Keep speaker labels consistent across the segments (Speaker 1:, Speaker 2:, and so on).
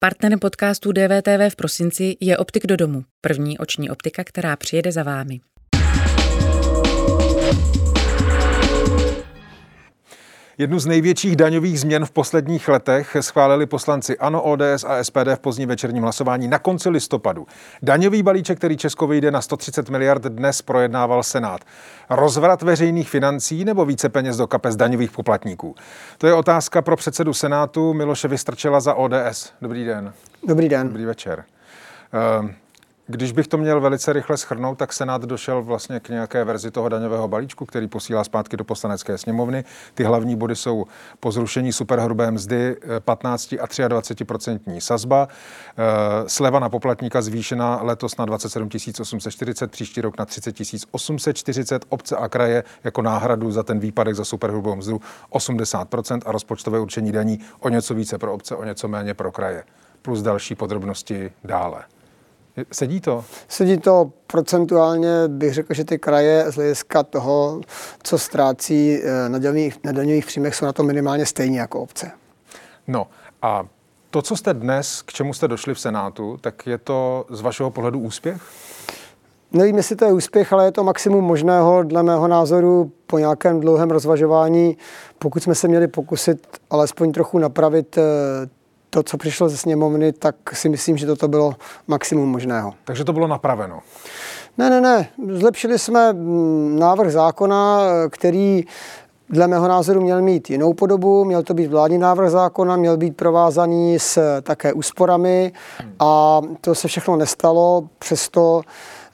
Speaker 1: Partnerem podcastu DVTV v prosinci je Optik do domu, první oční optika, která přijede za vámi.
Speaker 2: Jednu z největších daňových změn v posledních letech schválili poslanci ANO, ODS a SPD v pozdním večerním hlasování na konci listopadu. Daňový balíček, který Česko vyjde na 130 miliard, dnes projednával Senát. Rozvrat veřejných financí nebo více peněz do kapes daňových poplatníků? To je otázka pro předsedu Senátu Miloše Vystrčela za ODS. Dobrý den.
Speaker 3: Dobrý den.
Speaker 2: Dobrý večer. Uh, když bych to měl velice rychle schrnout, tak Senát došel vlastně k nějaké verzi toho daňového balíčku, který posílá zpátky do poslanecké sněmovny. Ty hlavní body jsou po zrušení superhrubé mzdy 15 eh, a 23 procentní sazba, eh, sleva na poplatníka zvýšena letos na 27 840, příští rok na 30 840, obce a kraje jako náhradu za ten výpadek za superhrubou mzdu 80% a rozpočtové určení daní o něco více pro obce, o něco méně pro kraje. Plus další podrobnosti dále. Sedí to?
Speaker 3: Sedí to procentuálně, bych řekl, že ty kraje z hlediska toho, co ztrácí eh, na daňových, na daňových příjmech, jsou na to minimálně stejně jako obce.
Speaker 2: No a to, co jste dnes, k čemu jste došli v Senátu, tak je to z vašeho pohledu úspěch?
Speaker 3: Nevím, jestli to je úspěch, ale je to maximum možného, dle mého názoru, po nějakém dlouhém rozvažování, pokud jsme se měli pokusit alespoň trochu napravit eh, to, co přišlo ze sněmovny, tak si myslím, že toto bylo maximum možného.
Speaker 2: Takže to bylo napraveno?
Speaker 3: Ne, ne, ne. Zlepšili jsme mm, návrh zákona, který dle mého názoru měl mít jinou podobu, měl to být vládní návrh zákona, měl být provázaný s také úsporami a to se všechno nestalo, přesto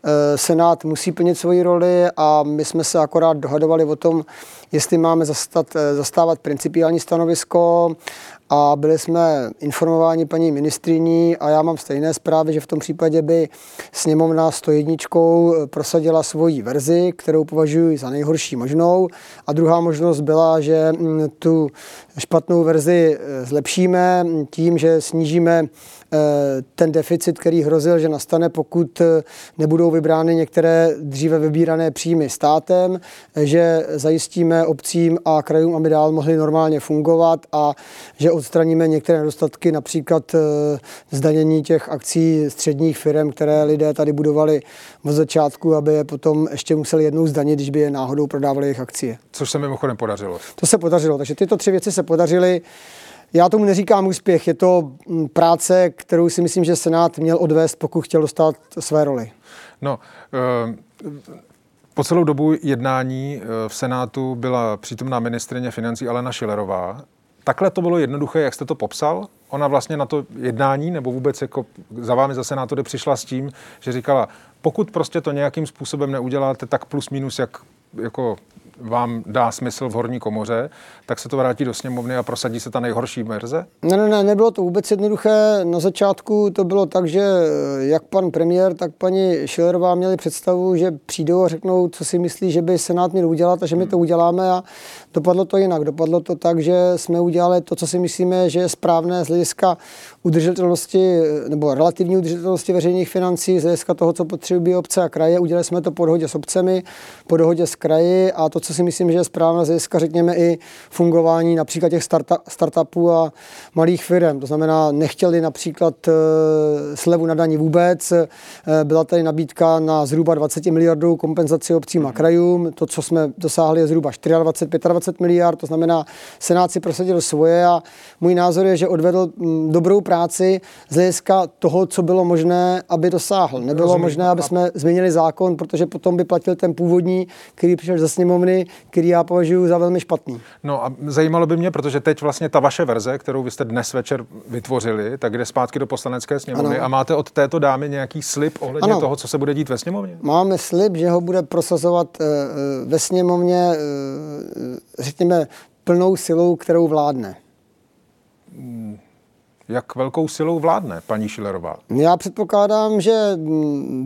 Speaker 3: eh, Senát musí plnit svoji roli a my jsme se akorát dohadovali o tom, jestli máme zastat, eh, zastávat principiální stanovisko a byli jsme informováni paní ministriní a já mám stejné zprávy, že v tom případě by sněmovna 101 eh, prosadila svoji verzi, kterou považuji za nejhorší možnou. A druhá možnost byla, že mm, tu špatnou verzi eh, zlepšíme tím, že snížíme ten deficit, který hrozil, že nastane, pokud nebudou vybrány některé dříve vybírané příjmy státem, že zajistíme obcím a krajům, aby dál mohli normálně fungovat a že odstraníme některé nedostatky, například eh, zdanění těch akcí středních firm, které lidé tady budovali od začátku, aby je potom ještě museli jednou zdanit, když by je náhodou prodávali jejich akcie.
Speaker 2: Což se mimochodem podařilo.
Speaker 3: To se podařilo, takže tyto tři věci se podařily. Já tomu neříkám úspěch, je to mm, práce, kterou si myslím, že Senát měl odvést, pokud chtěl dostat své roli.
Speaker 2: No, uh... Po celou dobu jednání eh, v Senátu byla přítomná ministrině financí Alena Šilerová Takhle to bylo jednoduché, jak jste to popsal? Ona vlastně na to jednání, nebo vůbec jako za vámi zase na to přišla s tím, že říkala, pokud prostě to nějakým způsobem neuděláte, tak plus minus, jak jako vám dá smysl v horní komoře, tak se to vrátí do sněmovny a prosadí se ta nejhorší verze?
Speaker 3: Ne, ne, ne, nebylo to vůbec jednoduché. Na začátku to bylo tak, že eh, jak pan premiér, tak paní Šilerová měli představu, že přijdou a řeknou, co si myslí, že by Senát měl udělat a že my to uděláme a dopadlo to jinak. Dopadlo to tak, že jsme udělali to, co si myslíme, že je správné z hlediska udržitelnosti eh, nebo relativní udržitelnosti veřejných financí, z hlediska toho, co potřebují obce a kraje. Udělali jsme to po dohodě s obcemi, po dohodě s kraji a to, co si myslím, že je správné z hlediska, řekněme, i fungování například těch starta, startupů a malých firm. To znamená, nechtěli například e, slevu na daní vůbec. E, byla tady nabídka na zhruba 20 miliardů kompenzaci obcím a krajům. To, co jsme dosáhli, je zhruba 24-25 miliard. To znamená, Senát si prosadil svoje a můj názor je, že odvedl m, dobrou práci z hlediska toho, co bylo možné, aby dosáhl. Nebylo Rozumím. možné, aby jsme změnili zákon, protože potom by platil ten původní, který přišel ze sněmovny, který já považuji za velmi špatný.
Speaker 2: No a zajímalo by mě, protože teď vlastně ta vaše verze, kterou vy jste dnes večer vytvořili, tak jde zpátky do poslanecké sněmovny ano. a máte od této dámy nějaký slib ohledně ano. toho, co se bude dít ve sněmovně?
Speaker 3: Máme slib, že ho bude prosazovat uh, ve sněmovně, uh, řekněme, plnou silou, kterou vládne.
Speaker 2: Hmm. Jak velkou silou vládne paní Šilerová?
Speaker 3: Já předpokládám, že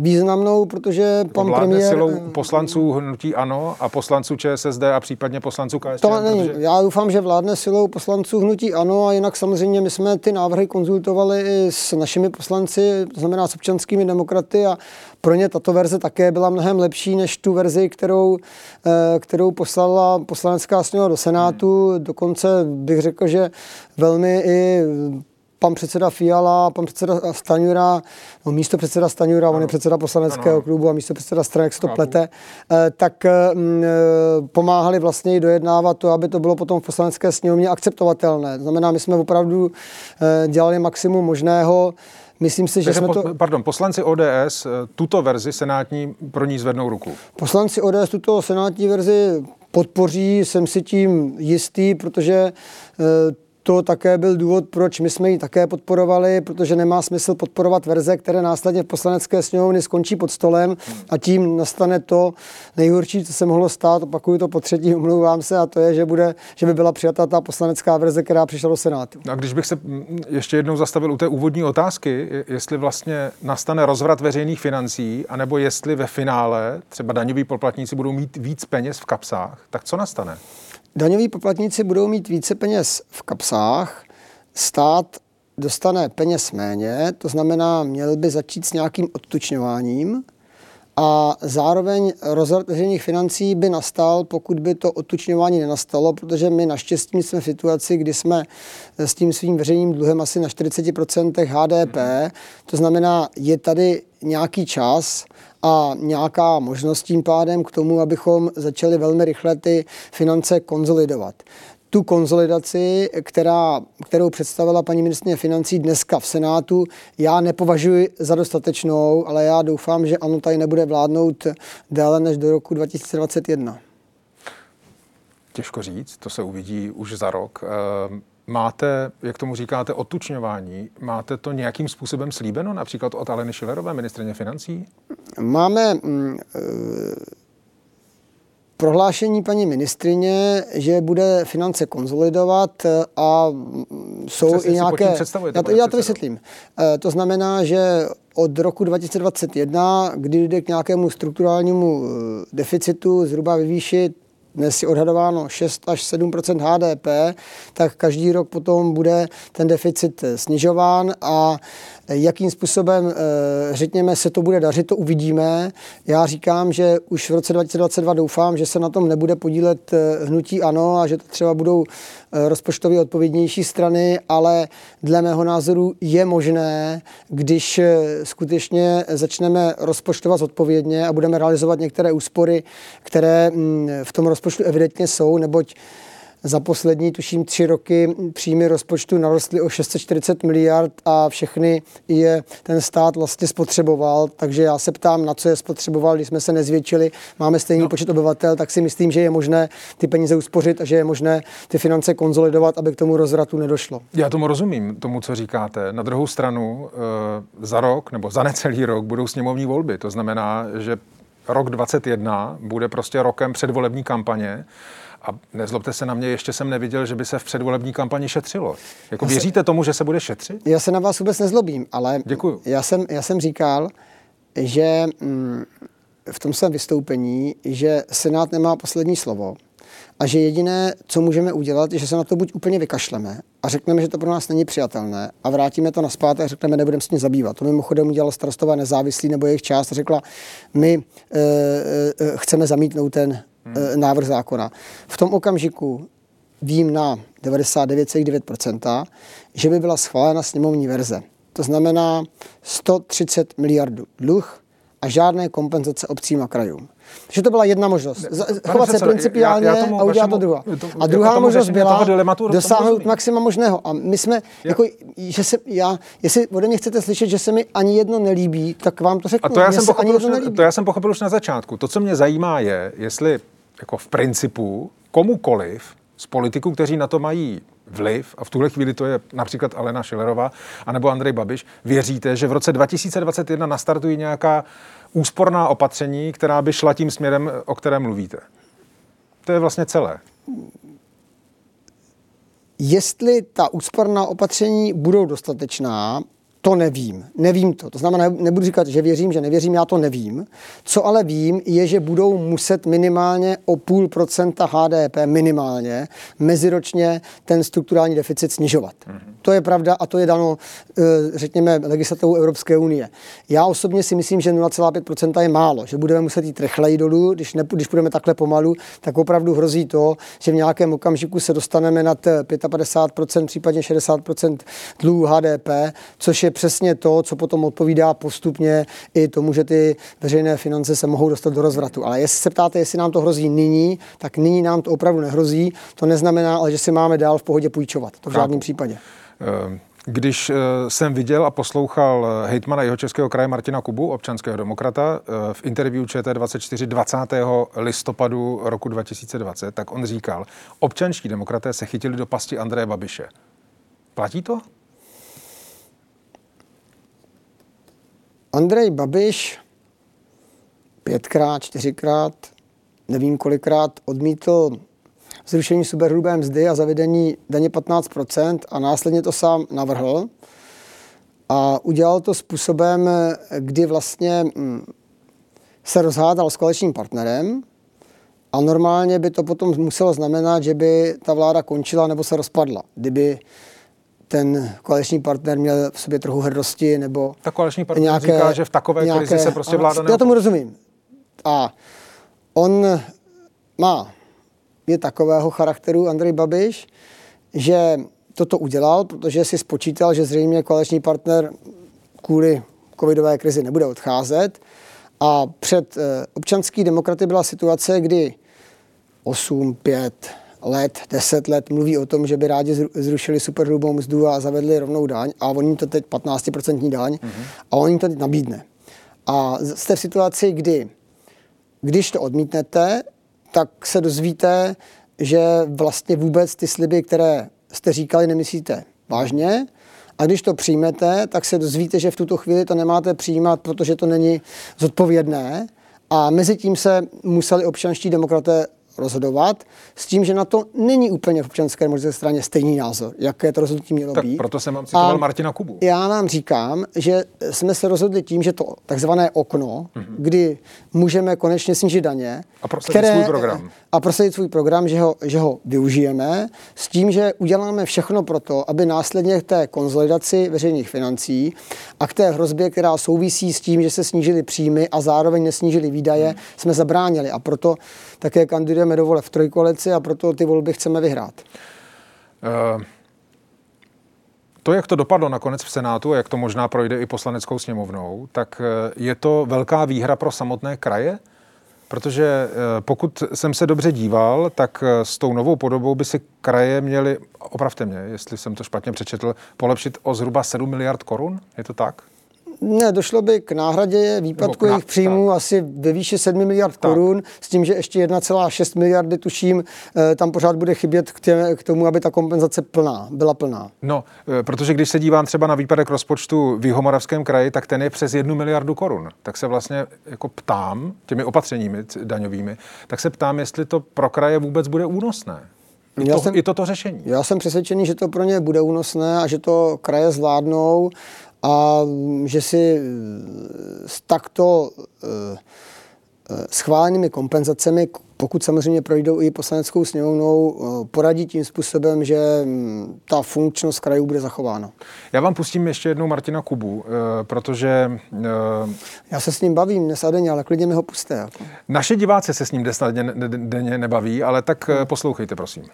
Speaker 3: významnou, protože pan vládne premiér...
Speaker 2: silou poslanců hnutí ANO a poslanců ČSSD a případně poslanců KSČ?
Speaker 3: To není. Protože... Já doufám, že vládne silou poslanců hnutí ANO a jinak samozřejmě my jsme ty návrhy konzultovali i s našimi poslanci, to znamená s občanskými demokraty a pro ně tato verze také byla mnohem lepší než tu verzi, kterou, eh, kterou poslala poslanecká sněmovna do Senátu. Hmm. Dokonce bych řekl, že velmi i pan předseda Fiala, pan předseda Staňura, no místo předseda Staňura, on je předseda poslaneckého ano. klubu a místo předseda strany, jak se to plete, eh, tak mm, eh, pomáhali vlastně i dojednávat to, aby to bylo potom v poslanecké sněmovně akceptovatelné. To znamená, my jsme opravdu eh, dělali maximum možného. Myslím si, že jsme to...
Speaker 2: Pardon, poslanci ODS tuto verzi senátní pro ní zvednou ruku.
Speaker 3: Poslanci ODS tuto senátní verzi podpoří, jsem si tím jistý, protože to také byl důvod, proč my jsme ji také podporovali, protože nemá smysl podporovat verze, které následně v poslanecké sněmovny skončí pod stolem a tím nastane to nejhorší, co se mohlo stát, opakuju to po třetí, omlouvám se, a to je, že, bude, že by byla přijata ta poslanecká verze, která přišla do Senátu.
Speaker 2: A když bych se ještě jednou zastavil u té úvodní otázky, jestli vlastně nastane rozvrat veřejných financí, anebo jestli ve finále třeba daňoví poplatníci budou mít víc peněz v kapsách, tak co nastane?
Speaker 3: Daňoví poplatníci budou mít více peněz v kapsách, stát dostane peněz méně, to znamená, měl by začít s nějakým odtučňováním a zároveň rozvrat veřejných financí by nastal, pokud by to odtučňování nenastalo, protože my naštěstí jsme v situaci, kdy jsme s tím svým veřejným dluhem asi na 40% HDP, to znamená, je tady nějaký čas, a nějaká možnost tím pádem k tomu, abychom začali velmi rychle ty finance konzolidovat tu konzolidaci, která, kterou představila paní ministrině financí dneska v Senátu, já nepovažuji za dostatečnou, ale já doufám, že ano, tady nebude vládnout déle než do roku 2021.
Speaker 2: Těžko říct, to se uvidí už za rok. Ehm, Máte, jak tomu říkáte, otučňování, máte to nějakým způsobem slíbeno, například od Aleny Šilerové, ministrině financí?
Speaker 3: Máme mm, e, prohlášení paní ministrině, že bude finance konzolidovat a jsou Přesně i nějaké... Já to, já to vysvětlím. E, to znamená, že od roku 2021, kdy jde k nějakému strukturálnímu deficitu zhruba vyvýšit dnes je odhadováno 6 až 7% HDP, tak každý rok potom bude ten deficit snižován a jakým způsobem, eh, řekněme, se to bude dařit, to uvidíme. Já říkám, že už v roce 2022 doufám, že se na tom nebude podílet eh, hnutí ANO a že to třeba budou eh, rozpočtově odpovědnější strany, ale dle mého názoru je možné, když skutečně začneme rozpočtovat odpovědně a budeme realizovat některé úspory, které mm, v tom rozpočtu evidentně jsou, neboť za poslední, tuším, tři roky příjmy rozpočtu narostly o 640 miliard a všechny je ten stát vlastně spotřeboval, takže já se ptám, na co je spotřeboval, když jsme se nezvětšili, máme stejný no. počet obyvatel, tak si myslím, že je možné ty peníze uspořit a že je možné ty finance konzolidovat, aby k tomu rozvratu nedošlo.
Speaker 2: Já tomu rozumím, tomu, co říkáte. Na druhou stranu, eh, za rok nebo za necelý rok budou sněmovní volby. To znamená, že rok 2021 bude prostě rokem předvolební kampaně a nezlobte se na mě, ještě jsem neviděl, že by se v předvolební kampani šetřilo. Jako já věříte se, tomu, že se bude šetřit?
Speaker 3: Já se na vás vůbec nezlobím, ale
Speaker 2: Děkuju.
Speaker 3: Já, jsem, já jsem říkal, že mm, v tom svém vystoupení, že Senát nemá poslední slovo a že jediné, co můžeme udělat, je, že se na to buď úplně vykašleme a řekneme, že to pro nás není přijatelné a vrátíme to na a řekneme, nebudeme s tím zabývat. To mimochodem udělala starostová nezávislý nebo jejich část a řekla, my e, e, chceme zamítnout ten hmm. návrh zákona. V tom okamžiku vím na 99,9%, že by byla schválena sněmovní verze. To znamená 130 miliardů dluh a žádné kompenzace obcím a krajům. Takže to byla jedna možnost. Chovat se principiálně já, já tomu, a udělat to druhá. a druhá možnost byla dosáhnout maxima možného. A my jsme, já. jako, že se, já, jestli ode mě chcete slyšet, že se mi ani jedno nelíbí, tak vám to řeknu.
Speaker 2: A to já, jsem pochopil, už, to já jsem pochopil už na začátku. To, co mě zajímá, je, jestli jako v principu komukoliv z politiků, kteří na to mají vliv, a v tuhle chvíli to je například Alena Šilerová, anebo Andrej Babiš, věříte, že v roce 2021 nastartují nějaká úsporná opatření, která by šla tím směrem, o kterém mluvíte? To je vlastně celé.
Speaker 3: Jestli ta úsporná opatření budou dostatečná, to nevím. Nevím to. To znamená, nebudu říkat, že věřím, že nevěřím, já to nevím. Co ale vím, je, že budou muset minimálně o půl procenta HDP minimálně meziročně ten strukturální deficit snižovat. Mm-hmm. To je pravda a to je dano, eh, řekněme, legislativou Evropské unie. Já osobně si myslím, že 0,5% je málo, že budeme muset jít rychleji dolů, když, ne, když budeme takhle pomalu, tak opravdu hrozí to, že v nějakém okamžiku se dostaneme nad 55%, případně 60% dluhu HDP, což je přesně to, co potom odpovídá postupně i tomu, že ty veřejné finance se mohou dostat do rozvratu. Ale jestli se ptáte, jestli nám to hrozí nyní, tak nyní nám to opravdu nehrozí. To neznamená, ale že si máme dál v pohodě půjčovat. To v žádném případě.
Speaker 2: Ehm, když eh, jsem viděl a poslouchal eh, hejtmana jeho českého kraje Martina Kubu, občanského demokrata, eh, v interview ČT24 20. listopadu roku 2020, tak on říkal, občanští demokraté se chytili do pasti Andreje Babiše. Platí to?
Speaker 3: Andrej Babiš pětkrát, čtyřikrát, nevím kolikrát, odmítl zrušení superhrubé mzdy a zavedení daně 15% a následně to sám navrhl. A udělal to způsobem, kdy vlastně mm, se rozhádal s koaličním partnerem a normálně by to potom muselo znamenat, že by ta vláda končila nebo se rozpadla, kdyby ten koaliční partner měl v sobě trochu hrdosti nebo
Speaker 2: Ta koaliční partner nějaké, říká, že v takové nějaké, krizi se prostě vláda
Speaker 3: Já tomu rozumím. A on má, je takového charakteru Andrej Babiš, že toto udělal, protože si spočítal, že zřejmě koaliční partner kvůli covidové krizi nebude odcházet. A před eh, občanský demokraty byla situace, kdy 8, 5, let, deset let mluví o tom, že by rádi zrušili superhrubou mzdu a zavedli rovnou daň a oni to teď 15% daň mm-hmm. a on jim to teď nabídne. A jste v situaci, kdy když to odmítnete, tak se dozvíte, že vlastně vůbec ty sliby, které jste říkali, nemyslíte vážně. A když to přijmete, tak se dozvíte, že v tuto chvíli to nemáte přijímat, protože to není zodpovědné. A mezi tím se museli občanští demokraté rozhodovat, s tím, že na to není úplně v občanské demokratické straně stejný názor, jaké to rozhodnutí mělo
Speaker 2: tak
Speaker 3: být.
Speaker 2: proto jsem vám citoval A Martina Kubu.
Speaker 3: Já vám říkám, že jsme se rozhodli tím, že to takzvané okno, mm-hmm. kdy můžeme konečně snížit daně,
Speaker 2: a prosadit které, svůj program.
Speaker 3: A prosadit svůj program, že ho, že ho využijeme, s tím, že uděláme všechno pro to, aby následně k té konzolidaci veřejných financí a k té hrozbě, která souvisí s tím, že se snížily příjmy a zároveň nesnížily výdaje, mm. jsme zabránili. A proto také kandidujeme do vole v trojkoalici a proto ty volby chceme vyhrát. Uh...
Speaker 2: To, jak to dopadlo nakonec v Senátu a jak to možná projde i poslaneckou sněmovnou, tak eh, je to velká výhra pro samotné kraje? Protože eh, pokud jsem se dobře díval, tak s tou novou podobou by si kraje měly, opravte mě, jestli jsem to špatně přečetl, polepšit o zhruba 7 miliard korun? Je to tak?
Speaker 3: Ne, došlo by k náhradě výpadku jejich příjmů asi ve výši 7 miliard tak. korun, s tím, že ještě 1,6 miliardy, tuším, eh, tam pořád bude chybět k, tě, k tomu, aby ta kompenzace plná, byla plná.
Speaker 2: No, eh, protože když se dívám třeba na výpadek rozpočtu v Jihomoravském kraji, tak ten je přes 1 miliardu korun. Tak se vlastně jako ptám, těmi opatřeními daňovými, tak se ptám, jestli to pro kraje vůbec bude únosné. I, to, jsem, I toto řešení.
Speaker 3: Já jsem přesvědčený, že to pro ně bude únosné a že to kraje zvládnou a že si s takto eh, eh, schválenými kompenzacemi, pokud samozřejmě projdou i poslaneckou sněmovnou, eh, poradí tím způsobem, že hm, ta funkčnost krajů bude zachována.
Speaker 2: Já vám pustím ještě jednou Martina Kubu, protože...
Speaker 3: Já se s ním bavím dnes a denně, ale klidně mi ho puste. Jako.
Speaker 2: Naše diváci se s ním dnes a denně nebaví, ale tak poslouchejte, prosím.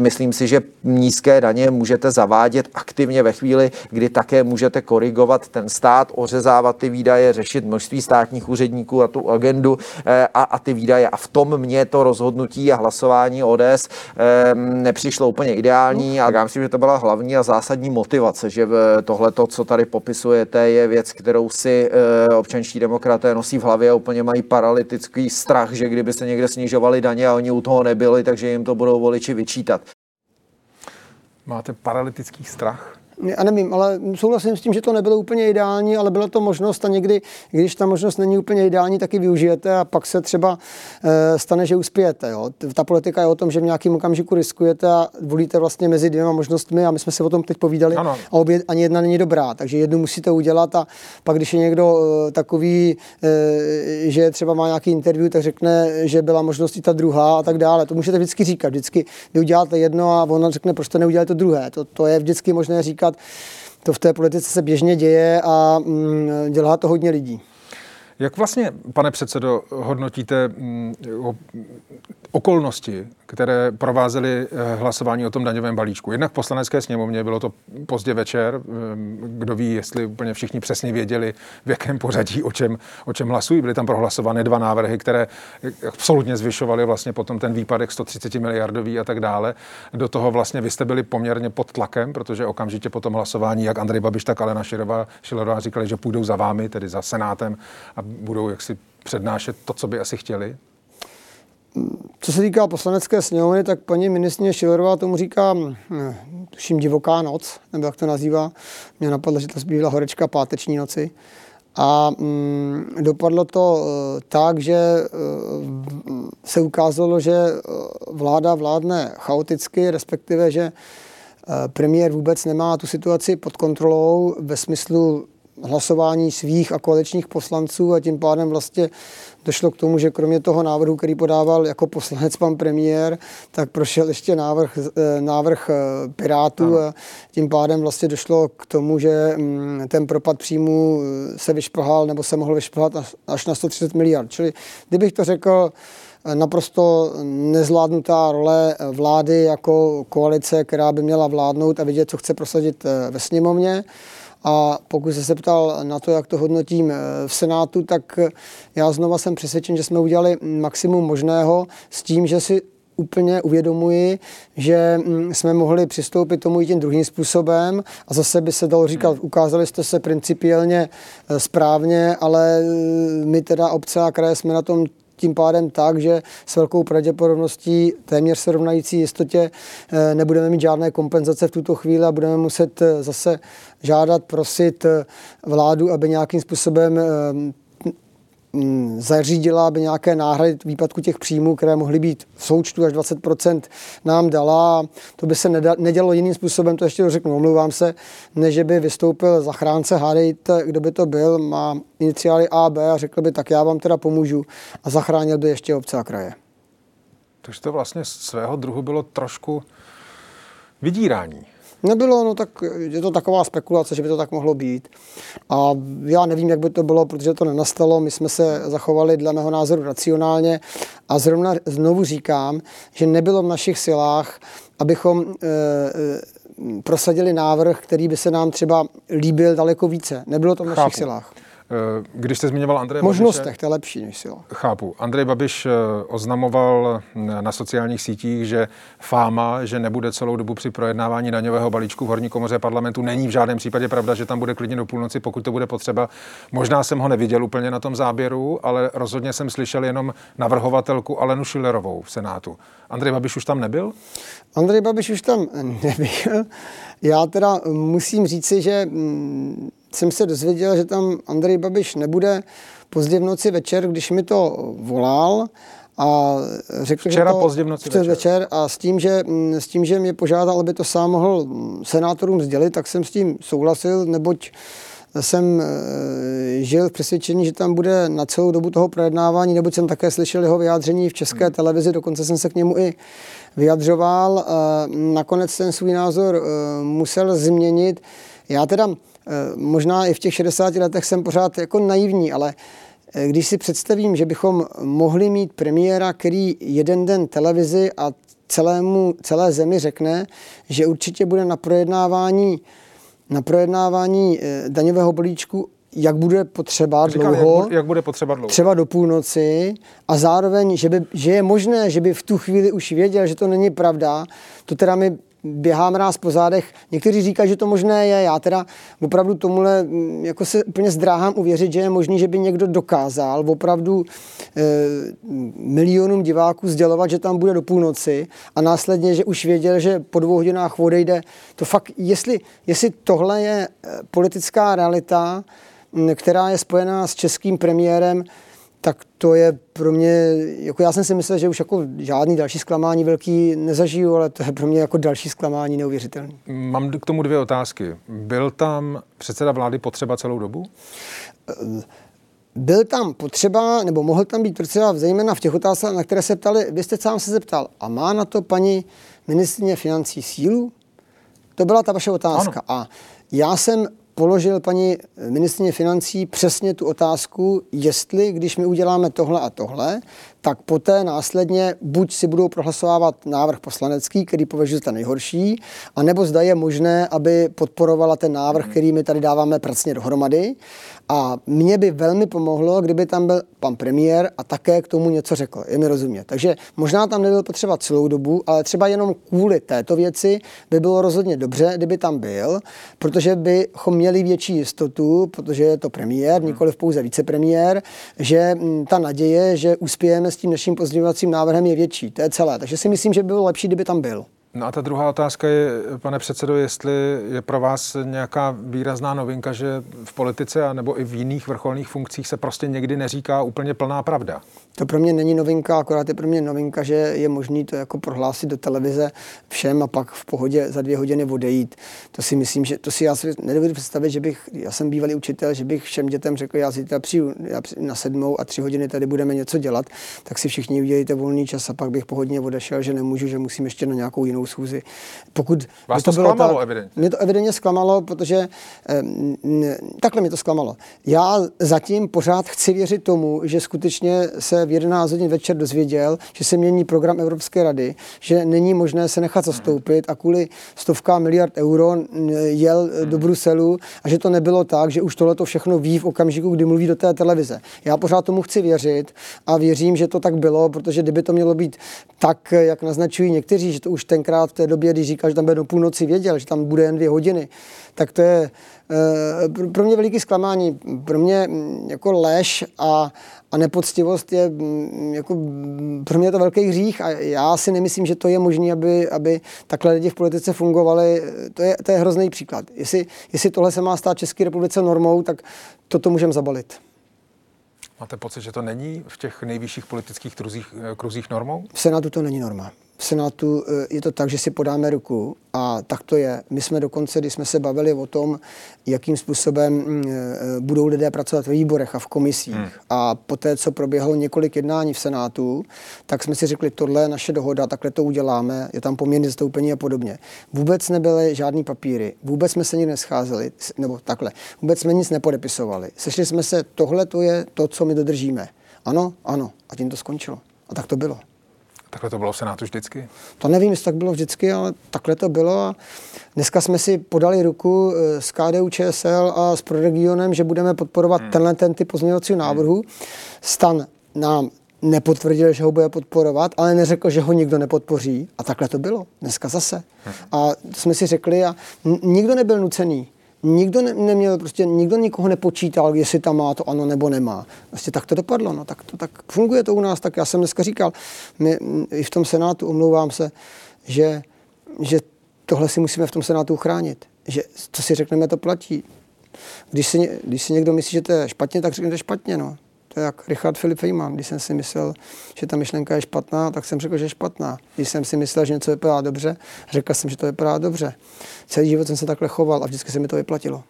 Speaker 4: Myslím si, že nízké daně můžete zavádět aktivně ve chvíli, kdy také můžete korigovat ten stát, ořezávat ty výdaje, řešit množství státních úředníků a tu agendu eh, a, a ty výdaje. A v tom mě to rozhodnutí a hlasování ODS eh, nepřišlo úplně ideální. A já myslím, že to byla hlavní a zásadní motivace, že tohle, co tady popisujete, je věc, kterou si eh, občanští demokraté nosí v hlavě a úplně mají paralytický strach, že kdyby se někde snižovali daně a oni u toho nebyli, takže jim to budou voliči vyčítat.
Speaker 2: Máte paralytický strach?
Speaker 3: Já nevím, ale souhlasím s tím, že to nebylo úplně ideální, ale byla to možnost a někdy, když ta možnost není úplně ideální, tak ji využijete a pak se třeba e, stane, že uspějete. Jo. Ta politika je o tom, že v nějakém okamžiku riskujete a volíte vlastně mezi dvěma možnostmi a my jsme si o tom teď povídali ano. a obě, ani jedna není dobrá, takže jednu musíte udělat a pak, když je někdo e, takový, e, že třeba má nějaký interview, tak řekne, že byla možnost i ta druhá a tak dále. To můžete vždycky říkat. Vždycky vy uděláte jedno a on řekne, proč to neuděláte to druhé. To, to je vždycky možné říkat. To v té politice se běžně děje a mm, dělá to hodně lidí.
Speaker 2: Jak vlastně, pane předsedo, hodnotíte mm, okolnosti, které provázely eh, hlasování o tom daňovém balíčku. Jednak v poslanecké sněmovně bylo to pozdě večer, eh, kdo ví, jestli úplně všichni přesně věděli, v jakém pořadí, o čem, o čem hlasují. Byly tam prohlasované dva návrhy, které absolutně zvyšovaly vlastně potom ten výpadek 130 miliardový a tak dále. Do toho vlastně vy jste byli poměrně pod tlakem, protože okamžitě po tom hlasování, jak Andrej Babiš, tak Alena Širová, Šilerová říkali, že půjdou za vámi, tedy za Senátem a budou jaksi přednášet to, co by asi chtěli.
Speaker 3: Co se týká poslanecké sněmovny, tak paní ministrině Šilerová tomu říká, hm, tuším, divoká noc, nebo jak to nazývá. Mě napadlo, že to byla horečka páteční noci. A mm, dopadlo to uh, tak, že uh, se ukázalo, že vláda vládne chaoticky, respektive, že uh, premiér vůbec nemá tu situaci pod kontrolou ve smyslu hlasování svých a koaličních poslanců a tím pádem vlastně došlo k tomu, že kromě toho návrhu, který podával jako poslanec pan premiér, tak prošel ještě návrh, eh, návrh eh, Pirátů a tím pádem vlastně došlo k tomu, že mm, ten propad příjmu eh, se vyšplhal nebo se mohl vyšplhat až na 130 miliard. Čili kdybych to řekl, naprosto nezvládnutá role vlády jako koalice, která by měla vládnout a vidět, co chce prosadit ve sněmovně. A pokud jste se ptal na to, jak to hodnotím eh, v Senátu, tak eh, já znova jsem přesvědčen, že jsme udělali maximum možného s tím, že si úplně uvědomuji, že mm, jsme mohli přistoupit tomu i tím druhým způsobem. A zase by se dalo říkat, ukázali jste se principiálně eh, správně, ale my teda obce a kraje jsme na tom tím pádem tak, že s velkou pravděpodobností téměř se rovnající jistotě eh, nebudeme mít žádné kompenzace v tuto chvíli a budeme muset eh, zase žádat, prosit eh, vládu, aby nějakým způsobem zařídila, aby nějaké náhrady výpadku těch příjmů, které mohly být v součtu až 20%, nám dala. To by se nedělo jiným způsobem, to ještě řeknu, omlouvám se, než by vystoupil zachránce, hádejte, kdo by to byl, má iniciály A, B a řekl by, tak já vám teda pomůžu a zachránil by ještě obce a kraje.
Speaker 2: Takže to vlastně svého druhu bylo trošku vydírání.
Speaker 3: Nebylo, no tak je to taková spekulace, že by to tak mohlo být. A já nevím, jak by to bylo, protože to nenastalo. My jsme se zachovali dle mého názoru racionálně a zrovna znovu říkám, že nebylo v našich silách, abychom e, e, prosadili návrh, který by se nám třeba líbil daleko více. Nebylo to v našich Chápu. silách.
Speaker 2: Eh, když jste zmiňoval Andreje
Speaker 3: Možnostech, Babiše, to je lepší než sila.
Speaker 2: Chápu. Andrej Babiš eh, oznamoval na sociálních sítích, že fáma, že nebude celou dobu při projednávání daňového balíčku v horní komoře parlamentu, není v žádném případě pravda, že tam bude klidně do půlnoci, pokud to bude potřeba. Možná jsem ho neviděl úplně na tom záběru, ale rozhodně jsem slyšel jenom navrhovatelku Alenu Schillerovou v Senátu. Andrej Babiš už tam nebyl?
Speaker 3: Andrej Babiš už tam nebyl. Já teda musím říci, že mm, jsem se dozvěděl, že tam Andrej Babiš nebude pozdě v noci večer, když mi to volal a řekl,
Speaker 2: Včera
Speaker 3: že to
Speaker 2: pozdě v noci večer.
Speaker 3: večer. a s tím, že, mm, s tím, že mě požádal, aby to sám mohl senátorům sdělit, tak jsem s tím souhlasil, neboť jsem e, žil v přesvědčení, že tam bude na celou dobu toho projednávání, neboť jsem také slyšel jeho vyjádření v české hmm. televizi, dokonce jsem se k němu i vyjadřoval. E, nakonec ten svůj názor e, musel změnit. Já teda Eh, možná i v těch 60 letech jsem pořád jako naivní, ale eh, když si představím, že bychom mohli mít premiéra, který jeden den televizi a celému, celé zemi řekne, že určitě bude na projednávání, na projednávání eh, daňového balíčku jak bude potřeba Říkal, dlouho,
Speaker 2: jak, jak bude potřeba dlouho,
Speaker 3: třeba do půlnoci a zároveň, že, by, že je možné, že by v tu chvíli už věděl, že to není pravda, to teda mi běhá mráz po zádech. Někteří říkají, že to možné je. Já teda opravdu tomuhle mm, jako se úplně zdráhám uvěřit, že je možný, že by někdo dokázal opravdu e, milionům diváků sdělovat, že tam bude do půlnoci a následně, že už věděl, že po dvou hodinách odejde. To fakt, jestli, jestli tohle je eh, politická realita, mm, která je spojená s českým premiérem, tak to je pro mě, jako já jsem si myslel, že už jako žádný další zklamání velký nezažiju, ale to je pro mě jako další zklamání neuvěřitelný.
Speaker 2: Mám k tomu dvě otázky. Byl tam předseda vlády potřeba celou dobu?
Speaker 3: Byl tam potřeba, nebo mohl tam být potřeba, zejména v těch otázkách, na které se ptali, vy jste sám se zeptal, a má na to paní ministrině financí sílu? To byla ta vaše otázka. Ano. A já jsem položil paní ministrině financí přesně tu otázku, jestli, když my uděláme tohle a tohle, tak poté následně buď si budou prohlasovávat návrh poslanecký, který považuji za nejhorší, anebo zda je možné, aby podporovala ten návrh, který my tady dáváme pracně dohromady. A mně by velmi pomohlo, kdyby tam byl pan premiér a také k tomu něco řekl. Je mi rozumět. Takže možná tam nebyl potřeba celou dobu, ale třeba jenom kvůli této věci by bylo rozhodně dobře, kdyby tam byl, protože bychom měli větší jistotu, protože je to premiér, nikoli pouze vicepremiér, že mm, ta naděje, že uspějeme s tím naším pozměňovacím návrhem je větší. To je celé. Takže si myslím, že by bylo lepší, kdyby tam byl.
Speaker 2: No a ta druhá otázka je, pane předsedo, jestli je pro vás nějaká výrazná novinka, že v politice nebo i v jiných vrcholných funkcích se prostě někdy neříká úplně plná pravda.
Speaker 3: To pro mě není novinka, akorát je pro mě novinka, že je možný to jako prohlásit do televize všem a pak v pohodě za dvě hodiny odejít. To si myslím, že to si já si nedovedu představit, že bych, já jsem bývalý učitel, že bych všem dětem řekl, já zítra přijdu já na sedmou a tři hodiny tady budeme něco dělat, tak si všichni udělejte volný čas a pak bych pohodně odešel, že nemůžu, že musím ještě na nějakou jinou schůzi.
Speaker 2: Pokud Vás to, to bylo zklamalo, ta, evidentně.
Speaker 3: Mě to evidentně zklamalo, protože eh, takhle mě to zklamalo. Já zatím pořád chci věřit tomu, že skutečně se v 11 hodin večer dozvěděl, že se mění program Evropské rady, že není možné se nechat zastoupit a kvůli stovkám miliard euro jel do Bruselu a že to nebylo tak, že už tohle to všechno ví v okamžiku, kdy mluví do té televize. Já pořád tomu chci věřit a věřím, že to tak bylo, protože kdyby to mělo být tak, jak naznačují někteří, že to už tenkrát v té době, když říkal, že tam bude do půlnoci, věděl, že tam bude jen dvě hodiny, tak to je eh, pro mě veliký zklamání. Pro mě mm, jako lež a, a nepoctivost je mm, jako pro mě to velký hřích a já si nemyslím, že to je možné, aby, aby takhle lidi v politice fungovali. To je, to je hrozný příklad. Jestli, jestli tohle se má stát České republice normou, tak toto můžeme zabalit.
Speaker 2: Máte pocit, že to není v těch nejvyšších politických kruzích, eh, kruzích normou?
Speaker 3: V Senátu to není norma v Senátu eh, je to tak, že si podáme ruku a tak to je. My jsme dokonce, když jsme se bavili o tom, jakým způsobem mm, eh, budou lidé pracovat ve výborech a v komisích hmm. a poté, co proběhlo několik jednání v Senátu, tak jsme si řekli, tohle je naše dohoda, takhle to uděláme, je tam poměrně zastoupení a podobně. Vůbec nebyly žádný papíry, vůbec jsme se nikdy nescházeli, nebo takhle, vůbec jsme nic nepodepisovali. Sešli jsme se, tohle to je to, co my dodržíme. Ano, ano. A tím to skončilo. A tak to bylo.
Speaker 2: Takhle to bylo v Senátu vždycky?
Speaker 3: To nevím, jestli tak bylo vždycky, ale takhle to bylo. A dneska jsme si podali ruku eh, s KDU ČSL a s Proregionem, že budeme podporovat hmm. tenhle ten typ pozměňovacího návrhu. Hmm. Stan nám nepotvrdil, že ho bude podporovat, ale neřekl, že ho nikdo nepodpoří. A takhle to bylo. Dneska zase. Hmm. A jsme si řekli a nikdo nebyl nucený nikdo ne, neměl, prostě nikdo nikoho nepočítal, jestli tam má to ano nebo nemá. Prostě tak to dopadlo, no, tak, to, tak funguje to u nás, tak já jsem dneska říkal, my i v tom Senátu, omlouvám se, že, že tohle si musíme v tom Senátu chránit, že co si řekneme, to platí. Když si, když si někdo myslí, že to je špatně, tak řekněte špatně, no. To je jak Richard Filip Feynman. Když jsem si myslel, že ta myšlenka je špatná, tak jsem řekl, že je špatná. Když jsem si myslel, že něco vypadá dobře, řekl jsem, že to vypadá dobře. Celý život jsem se takhle choval a vždycky se mi to vyplatilo.
Speaker 2: Uh,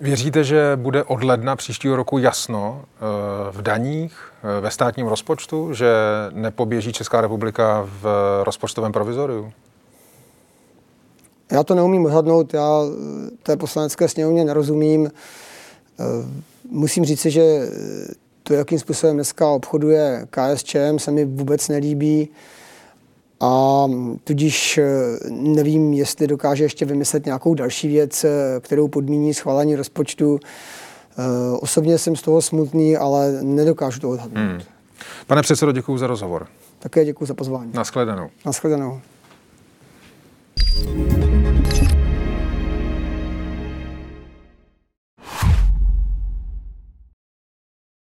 Speaker 2: věříte, že bude od ledna příštího roku jasno uh, v daních, uh, ve státním rozpočtu, že nepoběží Česká republika v rozpočtovém provizoriu?
Speaker 3: Já to neumím odhadnout, já té poslanecké sněmovně nerozumím. Musím říct, že to, jakým způsobem dneska obchoduje KSČM, se mi vůbec nelíbí. A tudíž eh, nevím, jestli dokáže ještě vymyslet nějakou další věc, eh, kterou podmíní schválení rozpočtu. Eh, osobně jsem z toho smutný, ale nedokážu to odhadnout. Hmm.
Speaker 2: Pane předsedo, děkuji za rozhovor.
Speaker 3: Tak Také děkuji za pozvání.
Speaker 2: Naschledanou.
Speaker 3: Naschledanou.
Speaker 1: thank you